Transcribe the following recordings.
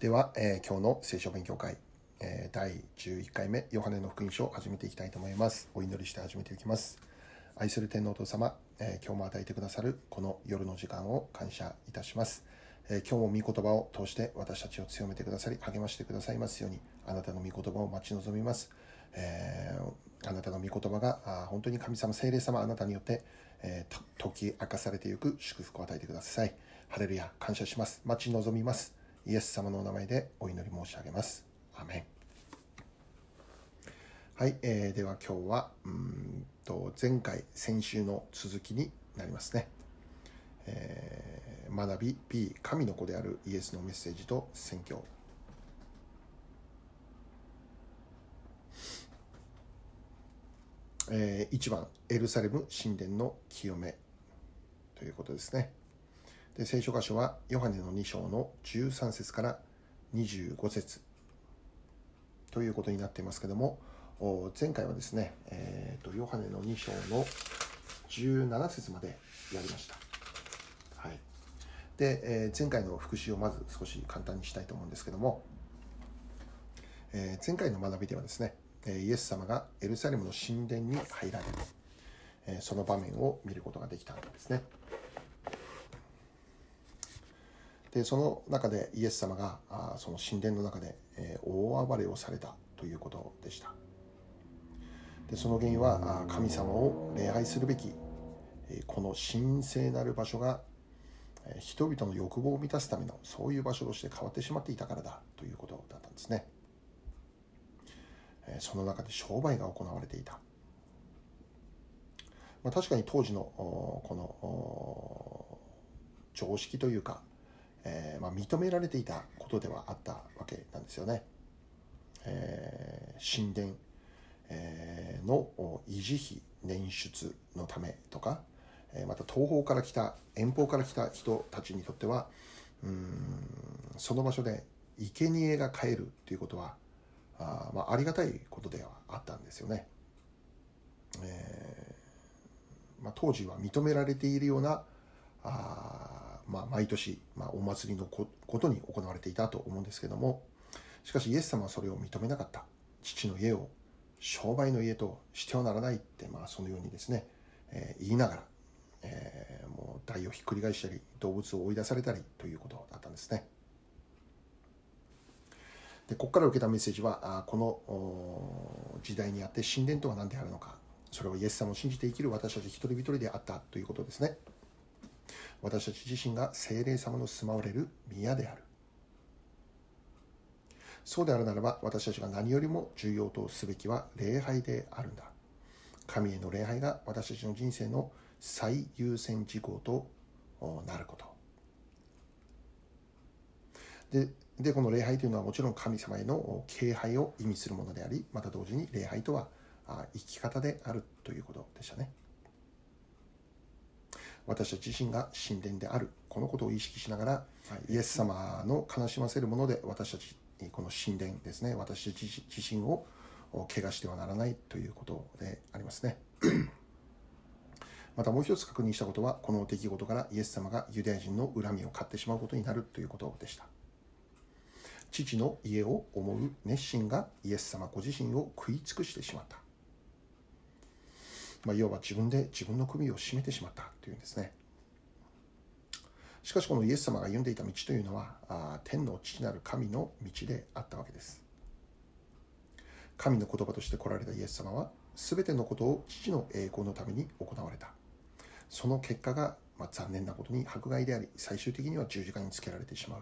では、えー今日の聖書勉強会、えー第11回目、ヨハネの福音書を始めていきたいと思います。お祈りして始めていきます。愛する天皇お父様、えー今日も与えてくださるこの夜の時間を感謝いたします。えー今日も御言葉を通して私たちを強めてくださり、励ましてくださいますように、あなたの御言葉を待ち望みます。えーあなたの御言葉があ本当に神様、聖霊様、あなたによって、えー解き明かされていく祝福を与えてください。ハレルヤ、感謝します。待ち望みます。イエス様のお名前でお祈り申し上げます。アメン。はい、えーでは今日はうんと前回先週の続きになりますね、えー学び B 神の子であるイエスのメッセージと宣教えー1番エルサレム神殿の清めということですねで聖書箇所はヨハネの2章の13節から25節ということになっていますけども前回はですね、えーとヨハネの2章の17節までやりました。はい、で、えー前回の復習をまず少し簡単にしたいと思うんですけども、えー前回の学びではですね、イエス様がエルサレムの神殿に入られる、えーその場面を見ることができたんですね。でその中でイエス様があその神殿の中で、えー大暴れをされたということでした。でその原因はあ神様を礼拝するべき、えーこの神聖なる場所が、えー人々の欲望を満たすためのそういう場所として変わってしまっていたからだということだったんですね、えーその中で商売が行われていた、まあ、確かに当時のこの常識というかえーまあ、認められていたことではあったわけなんですよね。えー神殿、えーの維持費捻出のためとか、えーまた東方から来た遠方から来た人たちにとってはうんその場所で生贄が買えるということはあ,、まあ、ありがたいことではあったんですよね。えーまあ、当時は認められているようなあまあ、毎年、まあ、お祭りのことに行われていたと思うんですけどもしかしイエス様はそれを認めなかった。父の家を商売の家としてはならないって、まあ、そのようにですね、えー言いながら、えーもう台をひっくり返したり動物を追い出されたりということだったんですね。でここから受けたメッセージはあーこの時代にあって神殿とは何であるのか。それはイエス様を信じて生きる私たち一人一人であったということですね。私たち自身が聖霊様の住まわれる宮である。そうであるならば私たちが何よりも重要とすべきは礼拝であるんだ。神への礼拝が私たちの人生の最優先事項となること。ででこの礼拝というのはもちろん神様への敬拝を意味するものでありまた同時に礼拝とは生き方であるということでしたね。私たち自身が神殿である。このことを意識しながらイエス様の悲しませるもので私たちこの神殿ですね私たち自身を怪我してはならないということでありますね。またもう一つ確認したことはこの出来事からイエス様がユダヤ人の恨みを買ってしまうことになるということでした。父の家を思う熱心がイエス様ご自身を食い尽くしてしまった。まあ、要は自分で自分の首を絞めてしまったというんですね。しかしこのイエス様が歩んでいた道というのはあ天の父なる神の道であったわけです。神の言葉として来られたイエス様は全てのことを父の栄光のために行われた。その結果が、まあ、残念なことに迫害であり最終的には十字架につけられてしまう。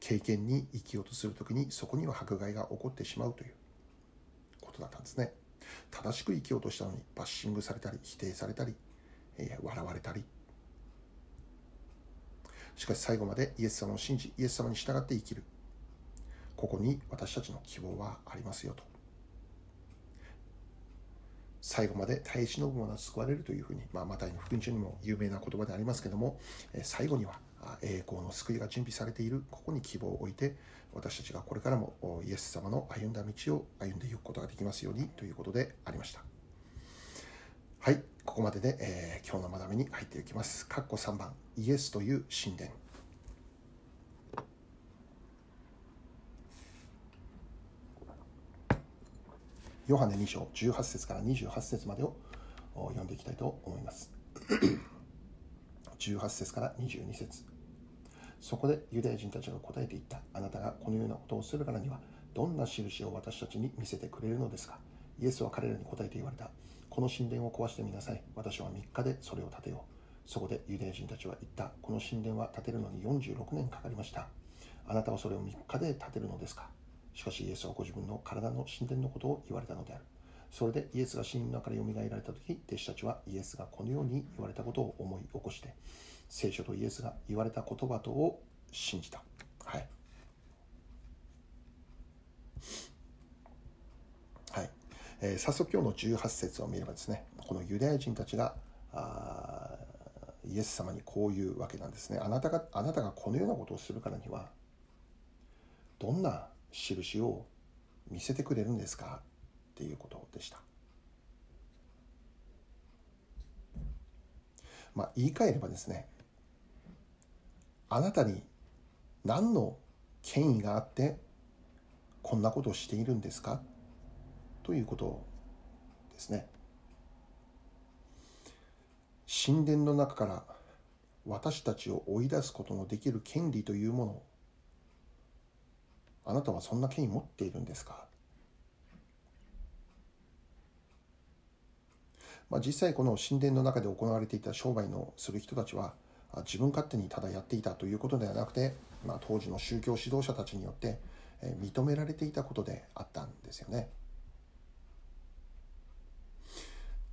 経験に生きようとするときにそこには迫害が起こってしまうということだったんですね。正しく生きようとしたのにバッシングされたり否定されたり、えー笑われたり。しかし最後までイエス様を信じイエス様に従って生きる。ここに私たちの希望はありますよと。最後まで耐え忍ぶ者は救われるというふうに、まあ、マタイの福音書にも有名な言葉でありますけども、えー最後には栄光の救いが準備されている。ここに希望を置いて私たちがこれからもイエス様の歩んだ道を歩んでいくことができますようにということでありました。はいここまでで、えー、今日の学びに入っていきます。カッコ3番イエスという神殿。ヨハネ2章18節から28節までを読んでいきたいと思います。18節から22節。そこでユダヤ人たちが答えていったあなたがこのようなことをするからにはどんな印を私たちに見せてくれるのですか？イエスは彼らに答えて言われた。この神殿を壊してみなさい。私は3日でそれを建てよう。そこでユダヤ人たちは言った。この神殿は建てるのに46年かかりました。あなたはそれを3日で建てるのですか？しかしイエスはご自分の体の神殿のことを言われたのである。それでイエスが死人の中からよみがえられた時弟子たちはイエスがこのように言われたことを思い起こして聖書とイエスが言われた言葉とを信じた。はい。はい、えー、早速今日の18節を見ればですねこのユダヤ人たちがあイエス様にこういうわけなんですね。あなたがあなたがこのようなことをするからにはどんな印を見せてくれるんですか？っていうことでした。まあ、言い換えればですねあなたに何の権威があってこんなことをしているんですか？ということですね。神殿の中から私たちを追い出すことのできる権利というものあなたはそんな権威持っているんですか？まあ、実際この神殿の中で行われていた商売のする人たちは自分勝手にただやっていたということではなくて、まあ、当時の宗教指導者たちによって認められていたことであったんですよね。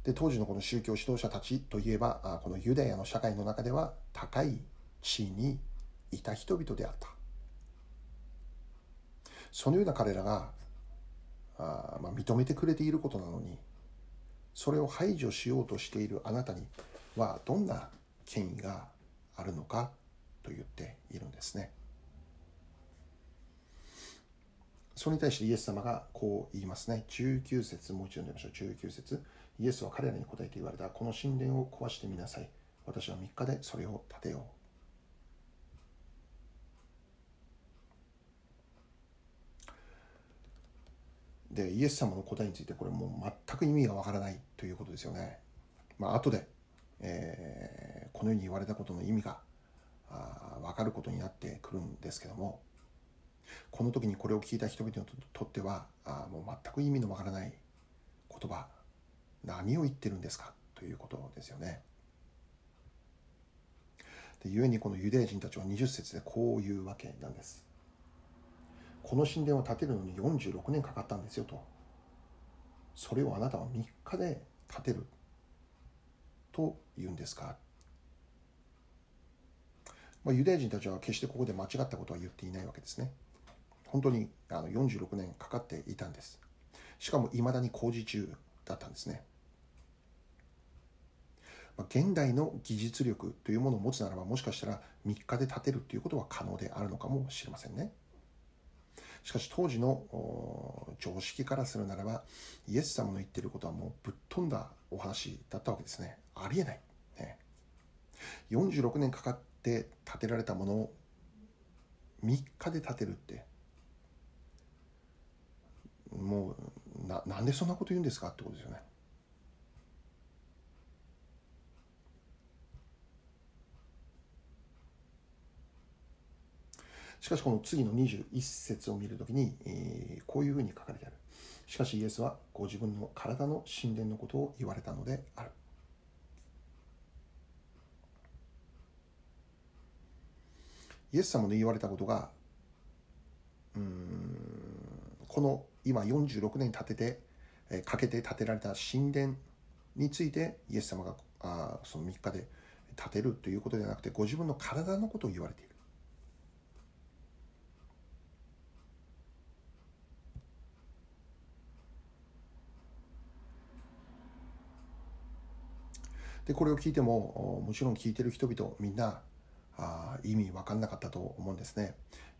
で当時のこの宗教指導者たちといえばこのユダヤの社会の中では高い地位にいた人々であった。そのような彼らがあ、まあ、認めてくれていることなのにそれを排除しようとしているあなたにはどんな権威があるのかと言っているんですね。それに対してイエス様がこう言いますね。19節、もう一度読んでみましょう。19節。イエスは彼らに答えて言われた。この神殿を壊してみなさい。私は3日でそれを建てよう。でイエス様の答えについてこれもう全く意味がわからないということですよね。まあ後で、えー、このように言われたことの意味が分かることになってくるんですけどもこの時にこれを聞いた人々にとってはあもう全く意味のわからない言葉何を言ってるんですか？ということですよね。で故にこのユダヤ人たちは20節でこういうわけなんです。この神殿を建てるのに46年かかったんですよと。それをあなたは3日で建てる。と言うんですか、まあ、ユダヤ人たちは決してここで間違ったことは言っていないわけですね。本当にあの46年かかっていたんです。しかもいまだに工事中だったんですね。現代の技術力というものを持つならばもしかしたら3日で建てるということは可能であるのかもしれませんね。しかし当時の常識からするならばイエス様の言ってることはもうぶっ飛んだお話だったわけですね。ありえない、ね、46年かかって建てられたものを3日で建てるって。もうななんでそんなこと言うんですかってことですよね。しかしこの次の21節を見るときに、えー、こういうふうに書かれてある。しかしイエスはご自分の体の神殿のことを言われたのである。イエス様の言われたことが、この今46年建てて、えー、かけて建てられた神殿についてイエス様があその3日で建てるということではなくてご自分の体のことを言われている。でこれを聞いてももちろん聞いてる人々みんなあ意味分かんなかったと思うんですね。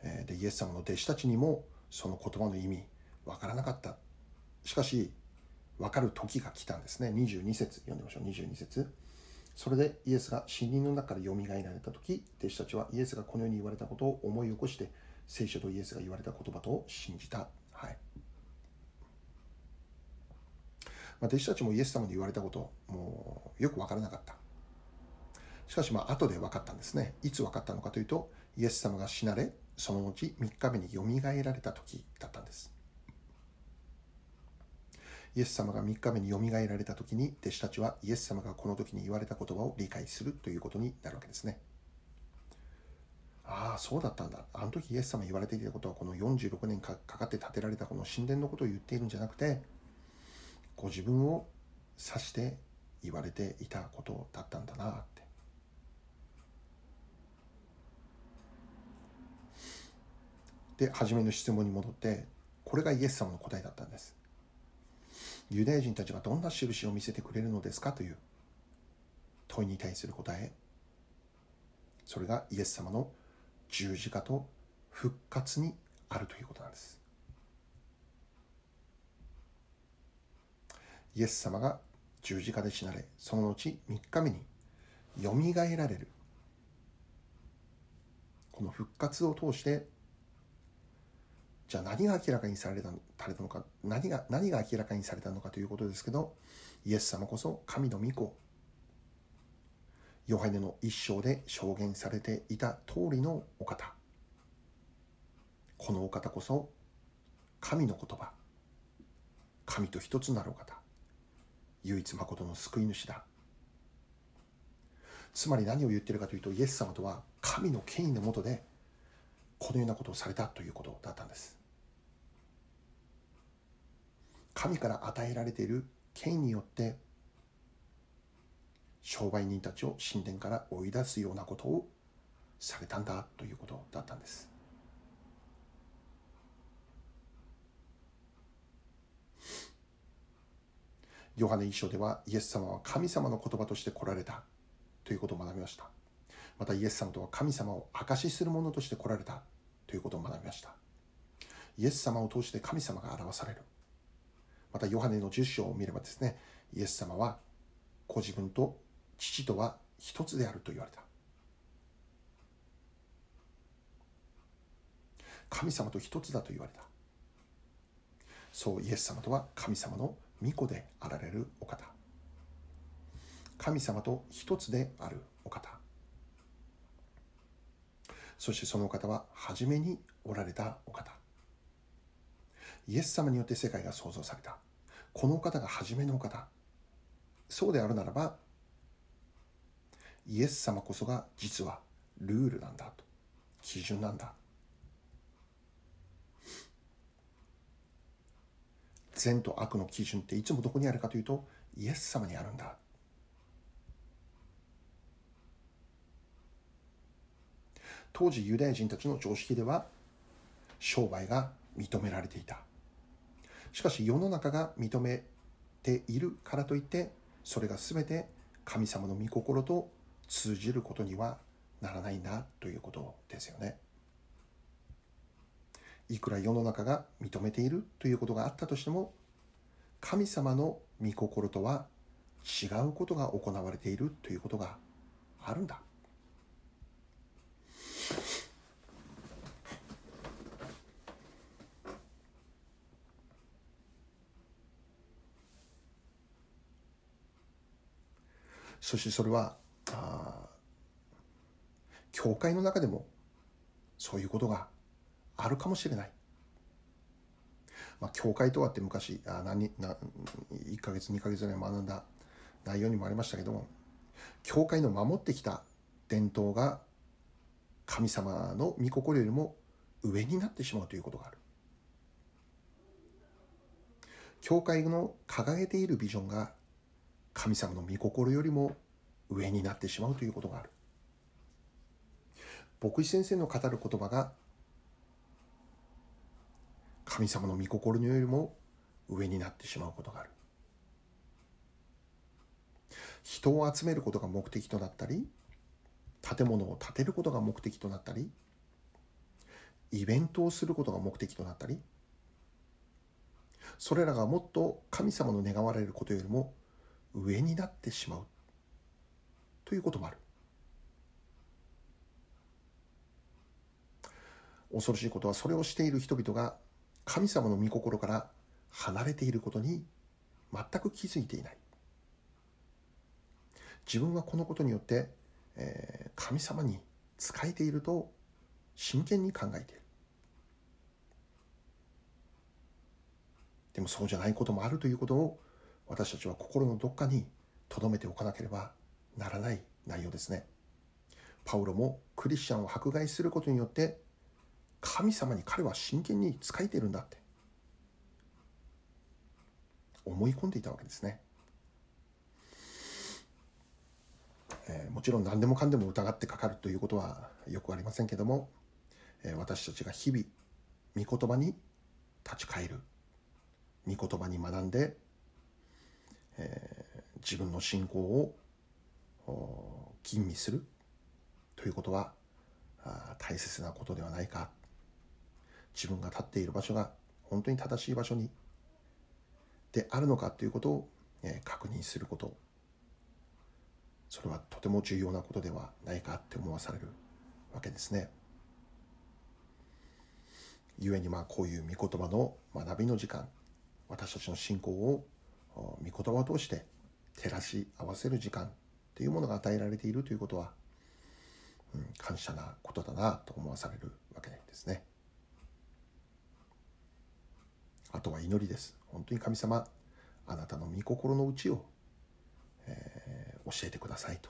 えでイエス様の弟子たちにもその言葉の意味分からなかった。しかし分かる時が来たんですね。22節読んでみましょう。22節それでイエスが死人の中からよみがえられた時弟子たちはイエスがこのように言われたことを思い起こして聖書とイエスが言われた言葉と信じた。はいまあ、弟子たちもイエス様に言われたこともうよく分からなかった。しかしまあ後で分かったんですね。いつ分かったのかというとイエス様が死なれその後3日目によみがえられた時だったんです。イエス様が3日目によみがえられた時に弟子たちはイエス様がこの時に言われた言葉を理解するということになるわけですね。ああそうだったんだ。あの時イエス様言われていたことはこの46年かかって建てられたこの神殿のことを言っているんじゃなくてご自分を指して言われていたことだったんだなって。で初めの質問に戻ってこれがイエス様の答えだったんです。ユダヤ人たちがどんな印を見せてくれるのですかという問いに対する答え。それがイエス様の十字架と復活にあるということなんです。イエス様が十字架で死なれその後3日目によみがえられる。この復活を通してじゃあ何が明らかにされたされたのか何が何が明らかにされたのかということですけどイエス様こそ神の御子ヨハネの一生で証言されていた通りのお方。このお方こそ神の言葉。神と一つなるお方。唯一誠の救い主だ。つまり何を言ってるかというとイエス様とは神の権威のもとでこのようなことをされたということだったんです。神から与えられている権威によって商売人たちを神殿から追い出すようなことをされたんだということだったんです。ヨハネ一書ではイエス様は神様の言葉として来られたということを学びました。またイエス様とは神様を証しするものとして来られたということを学びました。イエス様を通して神様が表される。またヨハネの10章を見ればですねイエス様はご自分と父とは一つであると言われた。神様と一つだと言われた。そうイエス様とは神様の御子であられるお方。神様と一つであるお方。そしてそのお方は初めにおられたお方。イエス様によって世界が創造された。このお方が初めのお方。そうであるならばイエス様こそが実はルールなんだと。基準なんだ。善と悪の基準っていつもどこにあるかというとイエス様にあるんだ当時ユダヤ人たちの常識では商売が認められていたしかし世の中が認めているからといってそれが全て神様の御心と通じることにはならないんだということですよね。いくら世の中が認めているということがあったとしても神様の御心とは違うことが行われているということがあるんだ。そしてそれはあ教会の中でもそういうことがあるかもしれない。まあ、教会とはって昔あ何な1ヶ月2ヶ月ぐらい学んだ内容にもありましたけども教会の守ってきた伝統が神様の御心よりも上になってしまうということがある教会の掲げているビジョンが神様の御心よりも上になってしまうということがある牧師先生の語る言葉が神様の御心よりも上になってしまうことがある。人を集めることが目的となったり建物を建てることが目的となったりイベントをすることが目的となったりそれらがもっと神様の願われることよりも上になってしまうということもある。恐ろしいことはそれをしている人々が神様の御心から離れていることに全く気づいていない自分はこのことによって、えー、神様に仕えていると真剣に考えているでもそうじゃないこともあるということを私たちは心のどっかに留めておかなければならない内容ですね。パウロもクリスチャンを迫害することによって神様に彼は真剣に仕えているんだって思い込んでいたわけですね。えー、もちろん何でもかんでも疑ってかかるということはよくありませんけども、えー、私たちが日々御言葉に立ち返る御言葉に学んで、えー、自分の信仰を吟味するということは大切なことではないか自分が立っている場所が本当に正しい場所にであるのかということを、え確認することそれはとても重要なことではないかって思わされるわけですね。故にまあこういう御言葉の学びの時間私たちの信仰を御言葉を通して照らし合わせる時間というものが与えられているということは、うん、感謝なことだなと思わされるわけですね。あとは祈りです。本当に神様、あなたの御心の内を、えー、教えてくださいと。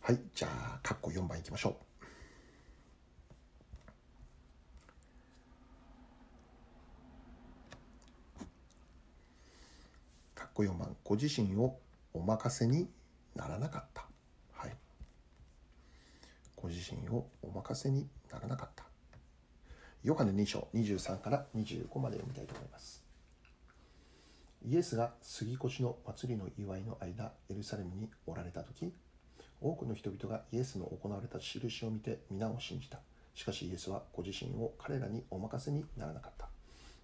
はい、じゃあ、括弧4番いきましょう。個4番ご自身をお任せにならなかった、自身をお任せにならなかった。ヨハネ2章23から25まで読みたいと思います。イエスが杉越の祭りの祝いの間エルサレムにおられた時多くの人々がイエスの行われた印を見て皆を信じた。しかしイエスはご自身を彼らにお任せにならなかった。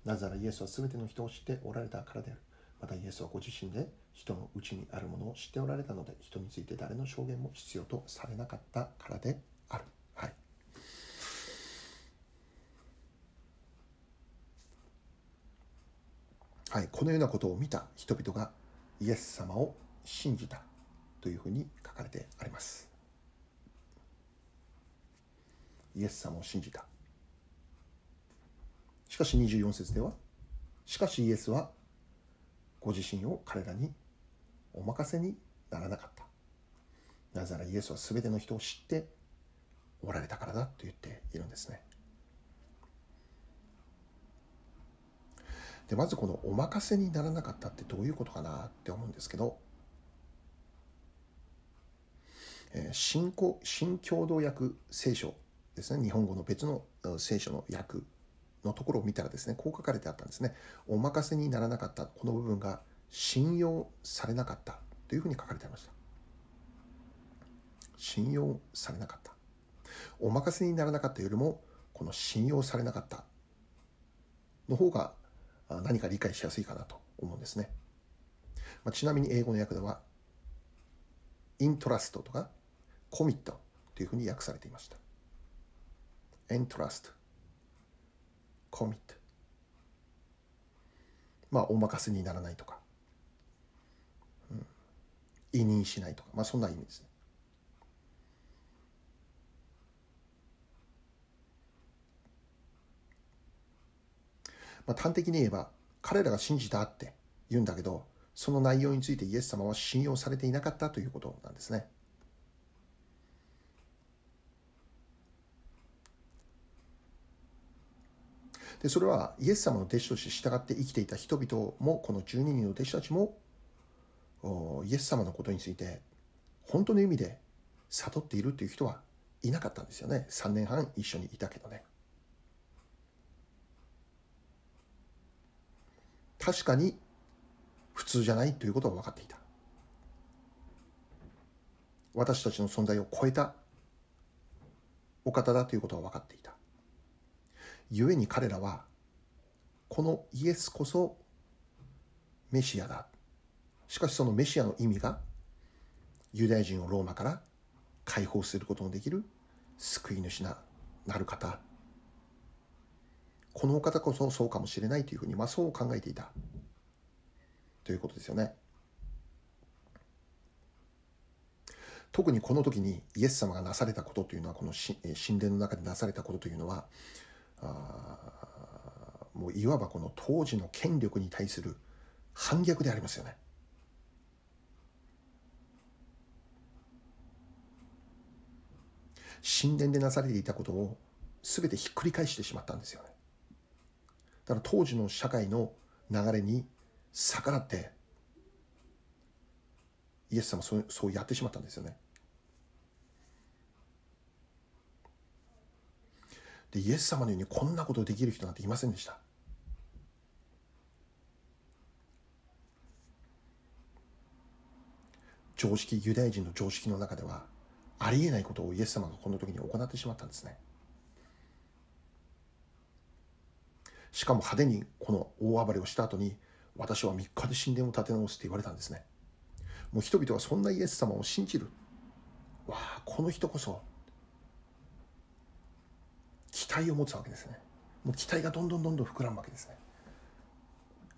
なぜならイエスは全ての人を知っておられたからである。またイエスはご自身で人のうちにあるものを知っておられたので人について誰の証言も必要とされなかったからである。はい、はい、このようなことを見た人々がイエス様を信じたというふうに書かれてあります。イエス様を信じた。しかし24節では、しかしイエスはご自身を彼らにお任せにならなかったなぜならイエスは全ての人を知っておられたからだと言っているんですねでまずこのお任せにならなかったってどういうことかなって思うんですけど、えー、新新共同訳聖書ですね日本語の別の聖書の訳のところを見たらですね、こう書かれてあったんですね。お任せにならなかった、この部分が信用されなかったというふうに書かれていました。信用されなかった。お任せにならなかったよりも、この信用されなかったの方が何か理解しやすいかなと思うんですね。まあ、ちなみに英語の訳では、イントラストとかコミットというふうに訳されていました。エントラスト。commit まあお任せにならないとか、うん、委任しないとか。まあそんな意味ですね。まあ端的に言えば彼らが信じたって言うんだけどその内容についてイエス様は信用されていなかったということなんですね。でそれはイエス様の弟子として従って生きていた人々もこの12人の弟子たちもイエス様のことについて本当の意味で悟っているという人はいなかったんですよね3年半一緒にいたけどね確かに普通じゃないということは分かっていた。私たちの存在を超えたお方だということは分かっていた。故に彼らはこのイエスこそメシアだ。しかしそのメシアの意味がユダヤ人をローマから解放することのできる救い主ななる方このお方こそそうかもしれないというふうに、まあ、そう考えていたということですよね。特にこの時にイエス様がなされたことというのはこの神殿の中でなされたことというのはあもういわばこの当時の権力に対する反逆でありますよね。神殿でなされていたことを全てひっくり返してしまったんですよね。だから当時の社会の流れに逆らってイエス様そうそうやってしまったんですよね。でイエス様のようにこんなことできる人なんていませんでした。常識ユダヤ人の常識の中ではありえないことをイエス様がこの時に行ってしまったんですね。しかも派手にこの大暴れをした後に私は3日で神殿を建て直すって言われたんですね。もう人々はそんなイエス様を信じる。わあ、この人こそ期待を持つわけですね。もう期待がどんどんどんどん膨らむわけですね。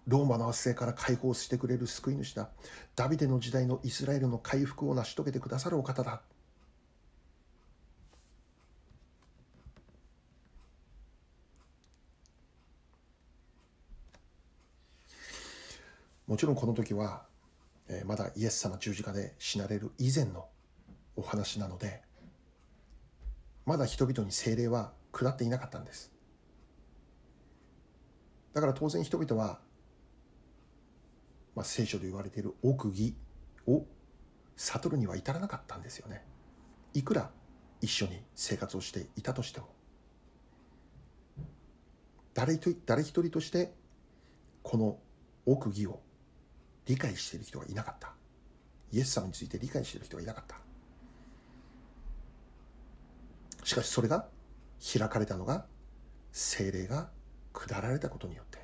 ローマの圧政から解放してくれる救い主だ。ダビデの時代のイスラエルの回復を成し遂げてくださるお方だ。もちろんこの時は、えー、まだイエス様十字架で死なれる以前のお話なのでまだ人々に精霊は下っていなかったんです。だから当然人々は、まあ、聖書で言われている奥義を悟るには至らなかったんですよね。いくら一緒に生活をしていたとしても。誰と誰一人としてこの奥義を理解している人がいなかった。イエス様について理解している人がいなかった。しかしそれが開かれたのが精霊が下られたことによって。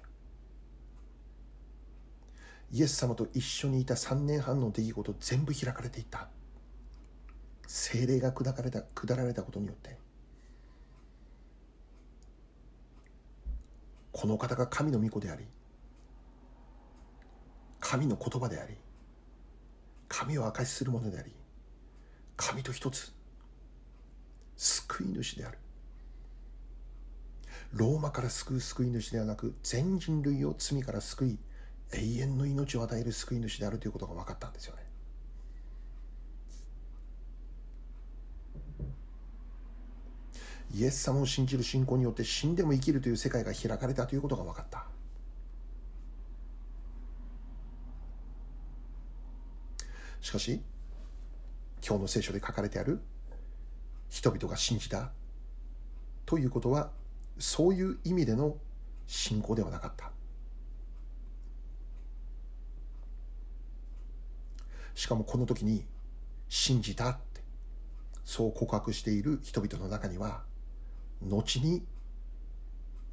イエス様と一緒にいた3年半の出来事全部開かれていった。精霊が下られた下られたことによって。この方が神の御子であり神の言葉であり神を明かしするものであり神と一つ救い主である。ローマから救う救い主ではなく全人類を罪から救い永遠の命を与える救い主であるということが分かったんですよね。イエス様を信じる信仰によって死んでも生きるという世界が開かれたということが分かった。しかし今日の聖書で書かれてある人々が信じたということはそういう意味での信仰ではなかった。しかもこの時に信じたってそう告白している人々の中には後に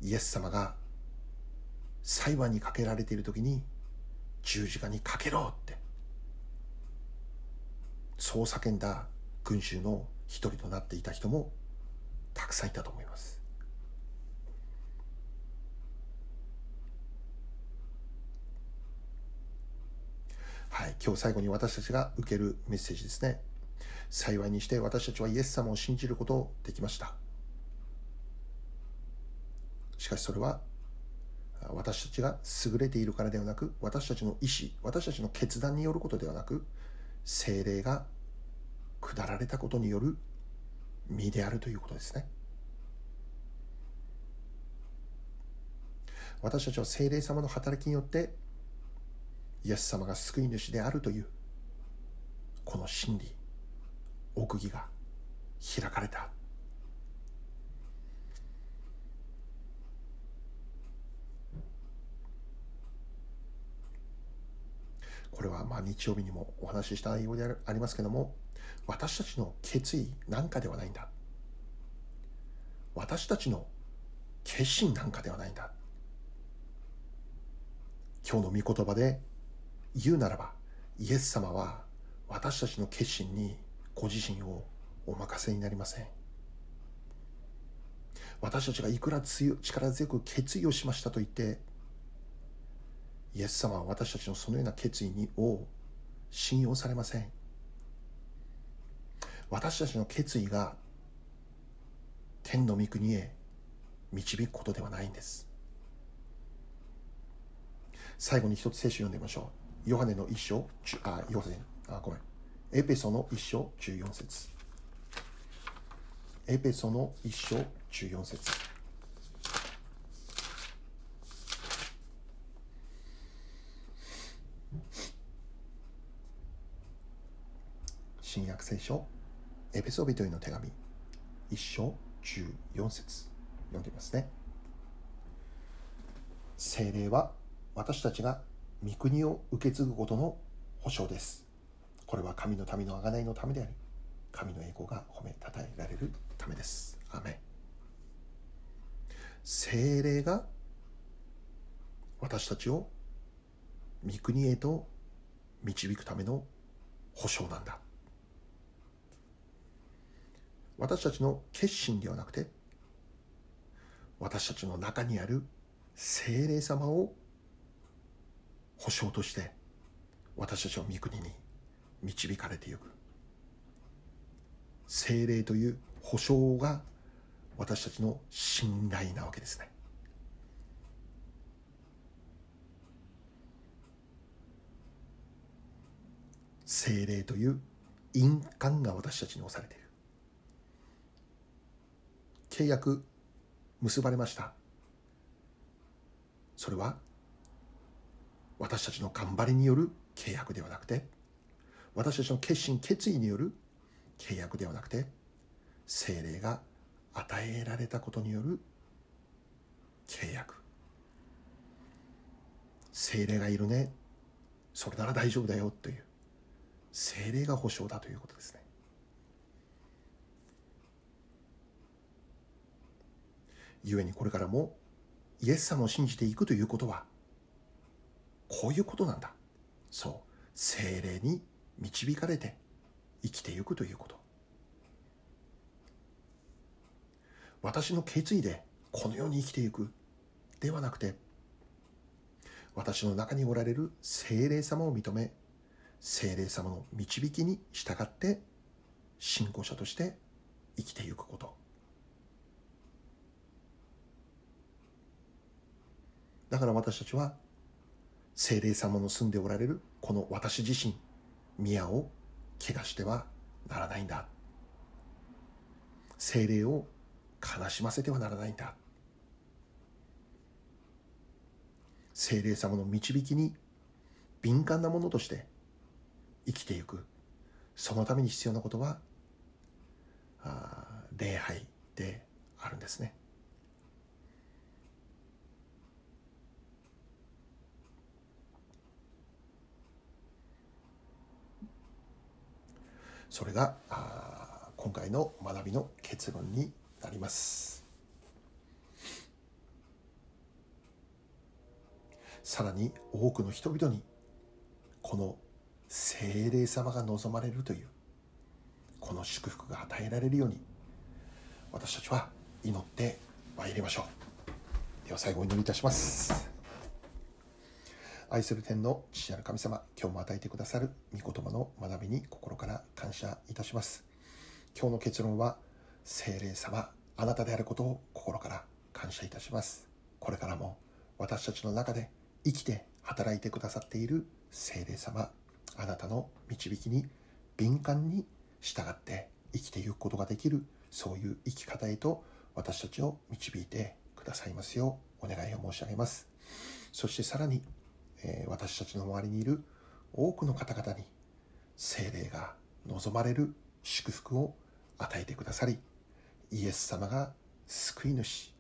イエス様が裁判にかけられている時に十字架にかけろってそう叫んだ群衆の一人となっていた人もたくさんいたと思います。はい、今日最後に私たちが受けるメッセージですね。幸いにして私たちはイエス様を信じることをできました。しかしそれは私たちが優れているからではなく私たちの意思私たちの決断によることではなく精霊が下られたことによる身であるということですね。私たちは精霊様の働きによってイエス様が救い主であるというこの真理奥義が開かれた。これはまあ日曜日にもお話しした内容でありますけども私たちの決意なんかではないんだ。私たちの決心なんかではないんだ。今日の御言葉で言うならばイエス様は私たちの決心にご自身をお任せになりません。私たちがいくら強力強く決意をしましたと言ってイエス様は私たちのそのような決意にを信用されません。私たちの決意が天の御国へ導くことではないんです。最後に一つ聖書読んでみましょう。ヨハネの一章あヨハネあごめん。エペソの一章14節。エペソの一章14節新約聖書エペソビトへの手紙一章14節。読んでみますね。聖霊は私たちが御国を受け継ぐことの保証です。これは神の民の贖いのためであり神の栄光が褒めたたえられるためです。アメ聖霊が私たちを御国へと導くための保証なんだ。私たちの決心ではなくて私たちの中にある精霊様を保証として私たちの御国に導かれていく。精霊という保証が私たちの信頼なわけですね。精霊という印鑑が私たちに押されている。契約結ばれました。それは私たちの頑張りによる契約ではなくて私たちの決心決意による契約ではなくて精霊が与えられたことによる契約。精霊がいるね。それなら大丈夫だよという。精霊が保証だということですね。故にこれからもイエス様を信じていくということはこういうことなんだ。そう精霊に導かれて生きていくということ。私の決意でこのように生きていく。ではなくて私の中におられる精霊様を認め精霊様の導きに従って信仰者として生きていくこと。だから私たちは精霊様の住んでおられるこの私自身宮を怪我してはならないんだ。精霊を悲しませてはならないんだ。精霊様の導きに敏感なものとして生きていく。そのために必要なことはあ礼拝であるんですね。それが今回の学びの結論になります。さらに多くの人々にこの精霊様が望まれるというこの祝福が与えられるように私たちは祈ってまいりましょう。では最後お祈りいたします。愛する天の父なる神様、今日も与えてくださる御言葉の学びに心から感謝いたします。今日の結論は、精霊様、あなたであることを心から感謝いたします。これからも私たちの中で生きて働いてくださっている精霊様、あなたの導きに敏感に従って生きていくことができる、そういう生き方へと私たちを導いてくださいますようお願いを申し上げます。そしてさらにえ私たちの周りにいる多くの方々に精霊が望まれる祝福を与えてくださりイエス様が救い主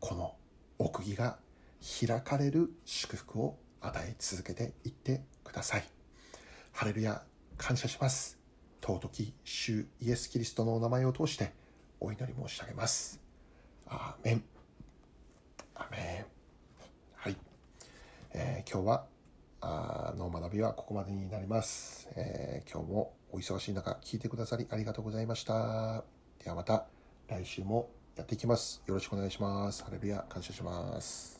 この奥義が開かれる祝福を与え続けていってください。ハレルヤ感謝します。尊き主イエス・キリストのお名前を通してお祈り申し上げます。アーメン。アメン。えー、今日はあの学びはここまでになります、えー、今日もお忙しい中聞いてくださりありがとうございました。ではまた来週もやっていきます。よろしくお願いします。ハレルヤ、感謝します。